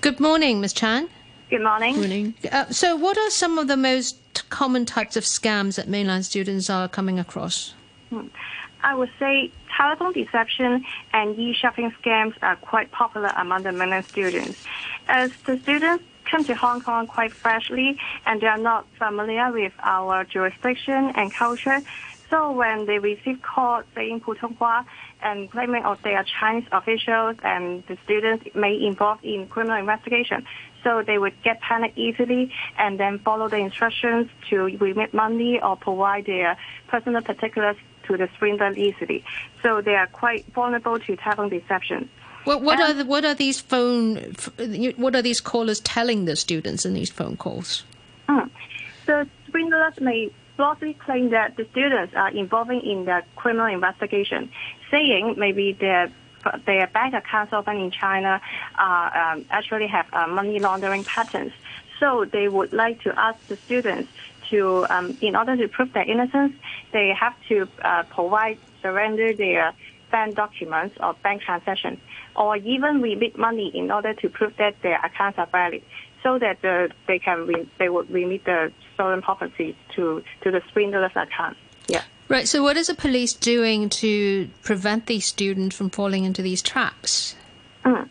Good morning Ms Chan. Good morning. Good morning. Uh, so what are some of the most common types of scams that mainland students are coming across? Hmm. I would say telephone deception and e-shopping scams are quite popular among the mainland students. As the students come to Hong Kong quite freshly and they are not familiar with our jurisdiction and culture, so when they receive calls saying Putonghua and claiming of they are Chinese officials and the students may involved in criminal investigation, so they would get panicked easily and then follow the instructions to remit money or provide their personal particulars to the swindler easily. So they are quite vulnerable to telephone deception. Well, what are the, what are these phone what are these callers telling the students in these phone calls? Mm. The swindlers may falsely claim that the students are involving in the criminal investigation, saying maybe their their bank accounts open in China uh, um, actually have uh, money laundering patterns. So they would like to ask the students to, um, in order to prove their innocence, they have to uh, provide, surrender their bank documents or bank transactions, or even remit money in order to prove that their accounts are valid, so that the, they can re- they would remit the stolen property to to the swindler's account. Yeah. Right. So, what is the police doing to prevent these students from falling into these traps? Mm.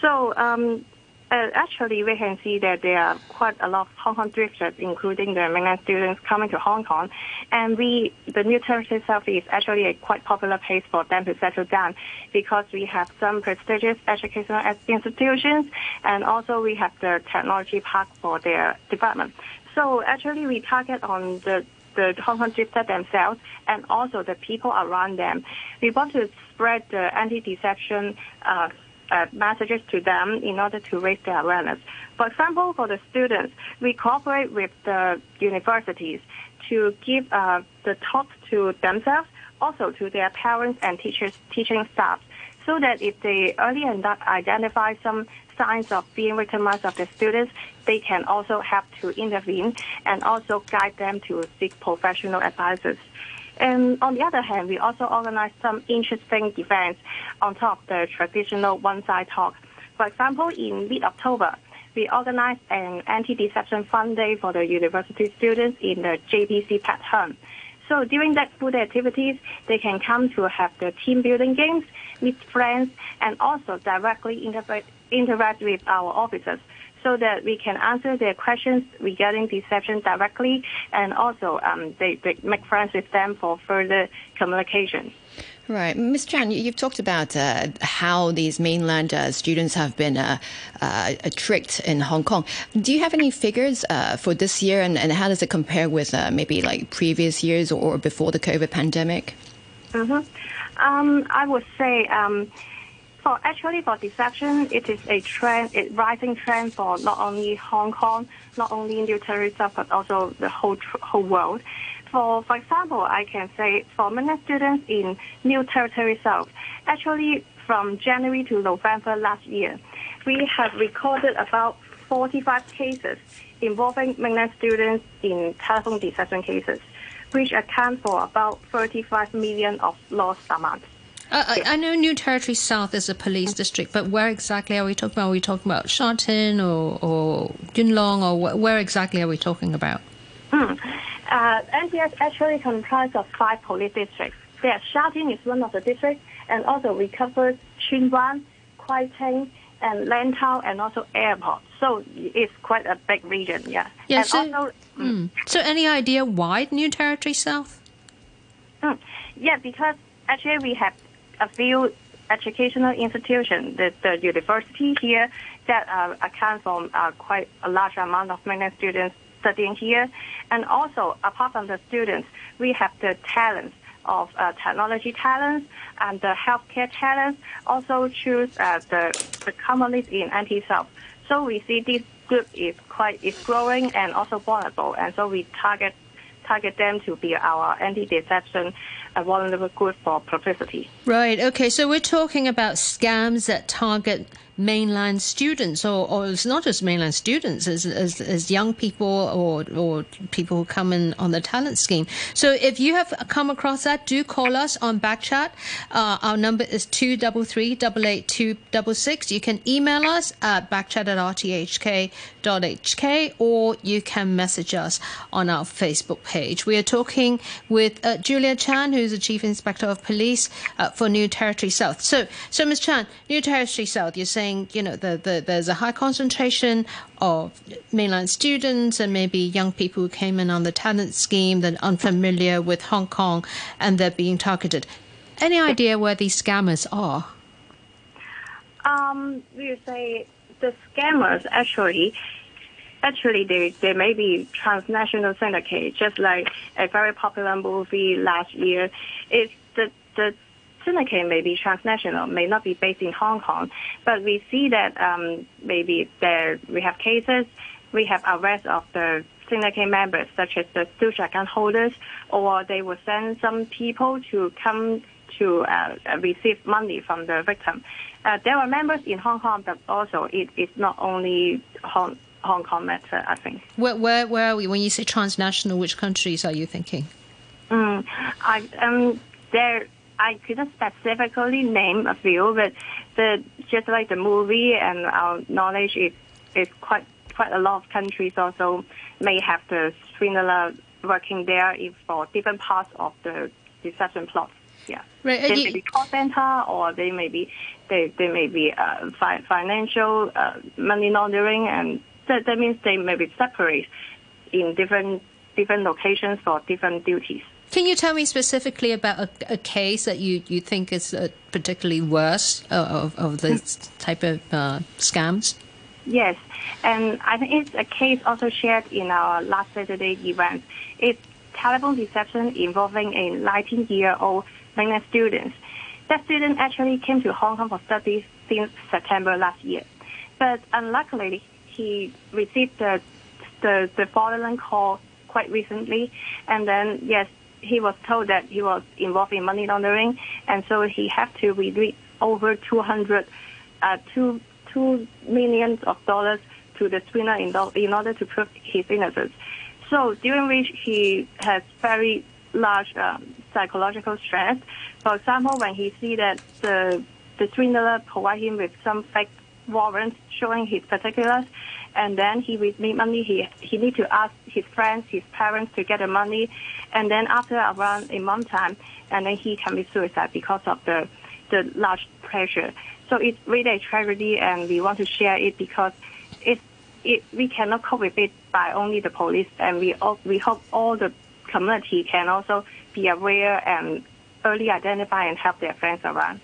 So, um, uh, actually, we can see that there are quite a lot of Hong Kong drifters, including the mainland students coming to Hong Kong. And we, the New Territory South is actually a quite popular place for them to settle down because we have some prestigious educational institutions and also we have the technology park for their development. So actually we target on the the Hong Kong drifter themselves and also the people around them. We want to spread the anti-deception uh, uh, messages to them in order to raise their awareness. For example, for the students, we cooperate with the universities to give uh, the talks to themselves, also to their parents and teachers, teaching staff, so that if they early identify some signs of being victimized of the students, they can also help to intervene and also guide them to seek professional advices. And on the other hand, we also organize some interesting events on top of the traditional one-side talk. For example, in mid-October, we organized an anti-deception fun day for the university students in the JPC pattern. So during that full day activities, they can come to have the team building games, meet friends, and also directly interact, interact with our officers so that we can answer their questions regarding deception directly and also um, they, they make friends with them for further communication. Right. Ms. Chan, you've talked about uh, how these mainland uh, students have been uh, uh tricked in Hong Kong. Do you have any figures uh, for this year and, and how does it compare with uh, maybe like previous years or before the COVID pandemic? Mm-hmm. Um, I would say um, for actually for deception, it is a trend, a rising trend for not only Hong Kong, not only in territory but also the whole whole world. For for example, I can say for many students in New Territory South, actually from January to November last year, we have recorded about 45 cases involving mainland students in telephone deception cases, which account for about 35 million of lost amounts. Uh, I, I, know New Territory South is a police district, but where exactly are we talking about? Are we talking about Sha Tin or, or Yuen Long, or wh- where exactly are we talking about? Mm. Uh, NTS actually comprises of five police districts. There, Sha Tin is one of the districts, and also we cover Tsuen Wan, Kwai Tsing, and Lantau, and also airport. So it's quite a big region, yeah. Yeah. And so, also, mm. so any idea why New Territory South? Mm. Yeah, because actually we have a few educational institutions, the, the university here that uh, account for uh, quite a large amount of mainland students studying here. And also, apart from the students, we have the talents of uh, technology talents and the healthcare talents also choose uh, the, the companies in NT South. So we see this group is quite is growing and also vulnerable, and so we target target them to be our anti-deception a vulnerable for publicity. Right. Okay. So we're talking about scams that target mainland students, or, or it's not just mainland students, as, as, as young people or, or people who come in on the talent scheme. So if you have come across that, do call us on Backchat. Uh, our number is 233 You can email us at backchat at rthk.hk or you can message us on our Facebook page. We are talking with uh, Julia Chan, who's the Chief Inspector of Police uh, for New Territory South. So, so Ms. Chan, New Territory South, you're saying saying, you know, the, the, there's a high concentration of mainland students and maybe young people who came in on the talent scheme that are unfamiliar with Hong Kong and they're being targeted. Any idea where these scammers are? Um, we say the scammers actually actually they, they may be transnational syndicate, just like a very popular movie last year. It's the the syndicate may be transnational, may not be based in Hong Kong, but we see that um, maybe there we have cases, we have arrest of the syndicate members, such as the account holders, or they will send some people to come to uh, receive money from the victim. Uh, there are members in Hong Kong, but also it is not only Hong, Hong Kong matter, I think. Where, where, where are we? When you say transnational, which countries are you thinking? Mm, I, um, there I couldn't specifically name a few, but the just like the movie and our knowledge is is quite quite a lot of countries also may have the similar working there if for different parts of the deception plot. Yeah, right. They may be call center or they may be they they may be uh, fi- financial uh, money laundering, and that that means they may be separate in different different locations for different duties. Can you tell me specifically about a, a case that you, you think is uh, particularly worse uh, of, of this type of uh, scams? Yes, and I think it's a case also shared in our last Saturday event. It's telephone deception involving a 19-year-old mainland student. That student actually came to Hong Kong for studies since September last year, but unluckily he received the the, the fraudulent call quite recently, and then yes, he was told that he was involved in money laundering, and so he had to release over 200, uh, two, two millions of dollars to the swindler in, in order to prove his innocence. So during which he has very large um, psychological stress. For example, when he see that the the swindler provide him with some fake warrant showing his particulars, and then he will need money. He he need to ask his friends, his parents to get the money, and then after around a month time, and then he commit suicide because of the the large pressure. So it's really a tragedy, and we want to share it because it it we cannot cope with it by only the police, and we all, we hope all the community can also be aware and early identify and help their friends around.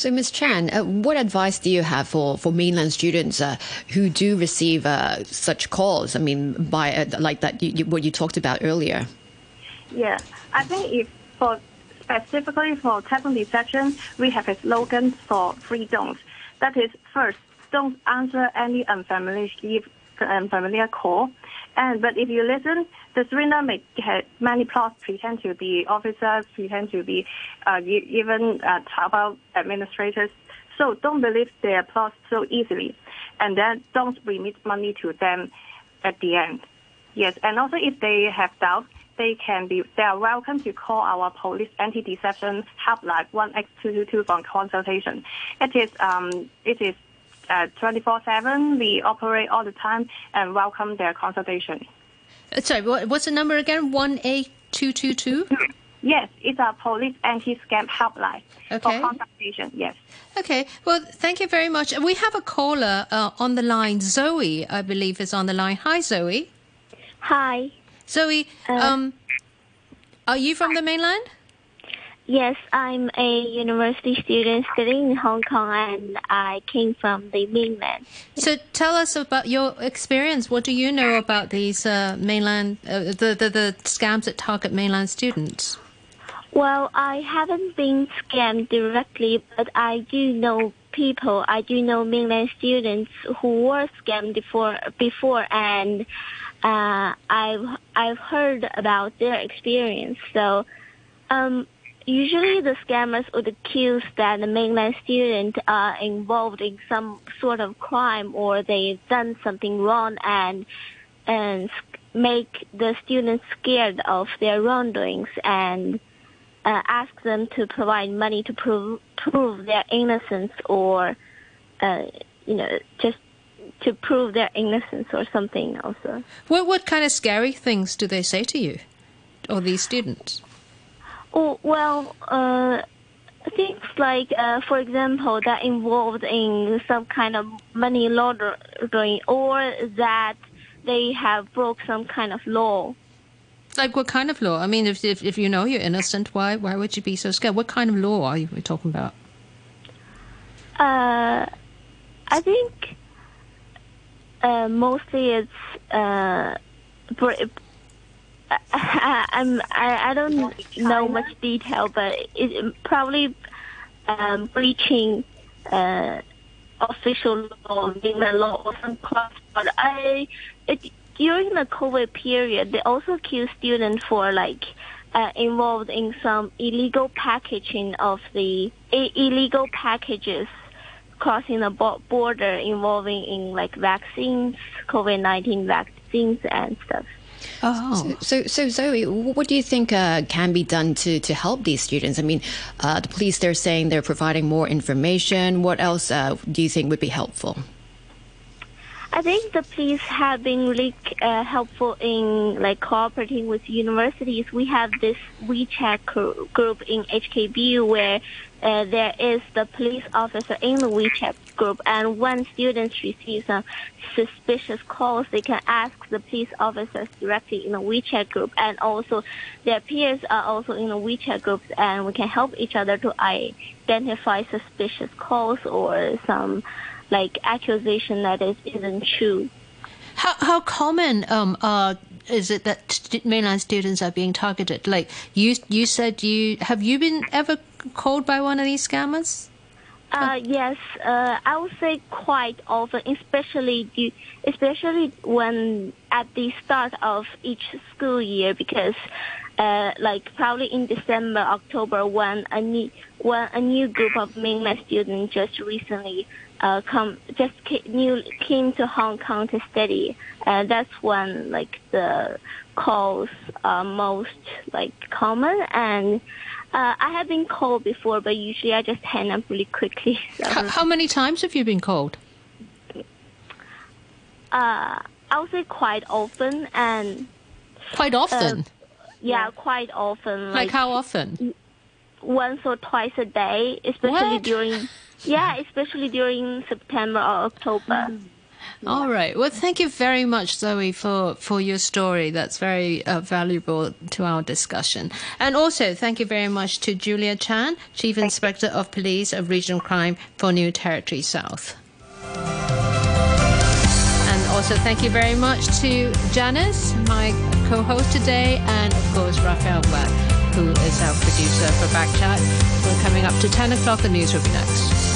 So, Ms. Chan, uh, what advice do you have for, for mainland students uh, who do receive uh, such calls? I mean, by uh, like that, you, you, what you talked about earlier. Yeah, I think if for specifically for telephone deception, we have a slogan for three don'ts. That is, first, don't answer any unfamiliar unfamiliar call. And but if you listen, the swindler may have many plots, pretend to be officers, pretend to be uh, even uh, Taobao administrators. So don't believe their plots so easily, and then don't remit money to them at the end. Yes, and also if they have doubts, they can be they are welcome to call our police anti-deception helpline one x two two two for consultation. It is um it is 24/7. We operate all the time and welcome their consultation. Uh, sorry, what's the number again? One eight two two two. Yes, it's a police anti-scam helpline okay. for consultation. Yes. Okay. Well, thank you very much. We have a caller uh, on the line. Zoe, I believe, is on the line. Hi, Zoe. Hi. Zoe, uh, um, are you from the mainland? Yes, I'm a university student studying in Hong Kong and I came from the mainland. So tell us about your experience. What do you know about these uh, mainland, uh, the, the, the scams that target mainland students? Well, I haven't been scammed directly, but I do know people. I do know mainland students who were scammed before, before and uh, I've I've heard about their experience. So, um, usually the scammers would accuse that the mainland students are involved in some sort of crime or they've done something wrong and and make the students scared of their wrongdoings and uh, ask them to provide money to prove prove their innocence or uh, you know just to prove their innocence or something also. What what kind of scary things do they say to you or these students? Oh, well, uh, things like, uh, for example, that involved in some kind of money laundering or that they have broke some kind of law. Like what kind of law? I mean, if, if, if you know you're innocent, why why would you be so scared? What kind of law are you talking about? Uh, I think uh, mostly it's uh, I, [LAUGHS] I'm I, I don't know much detail, but it probably um, breaching uh, official law, the law, or some class. But I it, during the COVID period, they also accused students for like uh, involved in some illegal packaging of the illegal packages crossing the border involving in like vaccines, COVID nineteen vaccines and stuff. Oh. So, so, so, Zoe, what do you think uh, can be done to, to help these students? I mean, uh, the police, they're saying they're providing more information. What else uh, do you think would be helpful? I think the police have been really uh, helpful in like cooperating with universities. We have this WeChat group in HKBU where uh, there is the police officer in the WeChat group, and when students receive some suspicious calls, they can ask the police officers directly in the WeChat group, and also their peers are also in the WeChat groups, and we can help each other to identify suspicious calls or some like accusation that is isn't true. How how common um uh is it that mainland students are being targeted? Like you you said you have you been ever called by one of these scammers? Uh, yes, uh, I would say quite often, especially especially when at the start of each school year, because uh, like probably in December, October, when a new when a new group of mainland students just recently uh, come just new came to Hong Kong to study, and that's when like the calls are most like common. And uh, I have been called before, but usually I just hang up really quickly. [LAUGHS] So. How, how, many times have you been called? Uh, I would say quite often and. Quite often. Uh, yeah, quite often. Like, like how often? Once or twice a day, especially What? during. Yeah, especially during September or October. All right. Well, thank you very much, Zoe, for, for your story. That's very uh, valuable to our discussion. And also, thank you very much to Julia Chan, Chief Inspector of Police of Regional Crime for New Territory South. And also, thank you very much to Janice, my co host today, and of course, Raphael Webb, who is our producer for Backchat. We're coming up to 10 o'clock. The news will be next.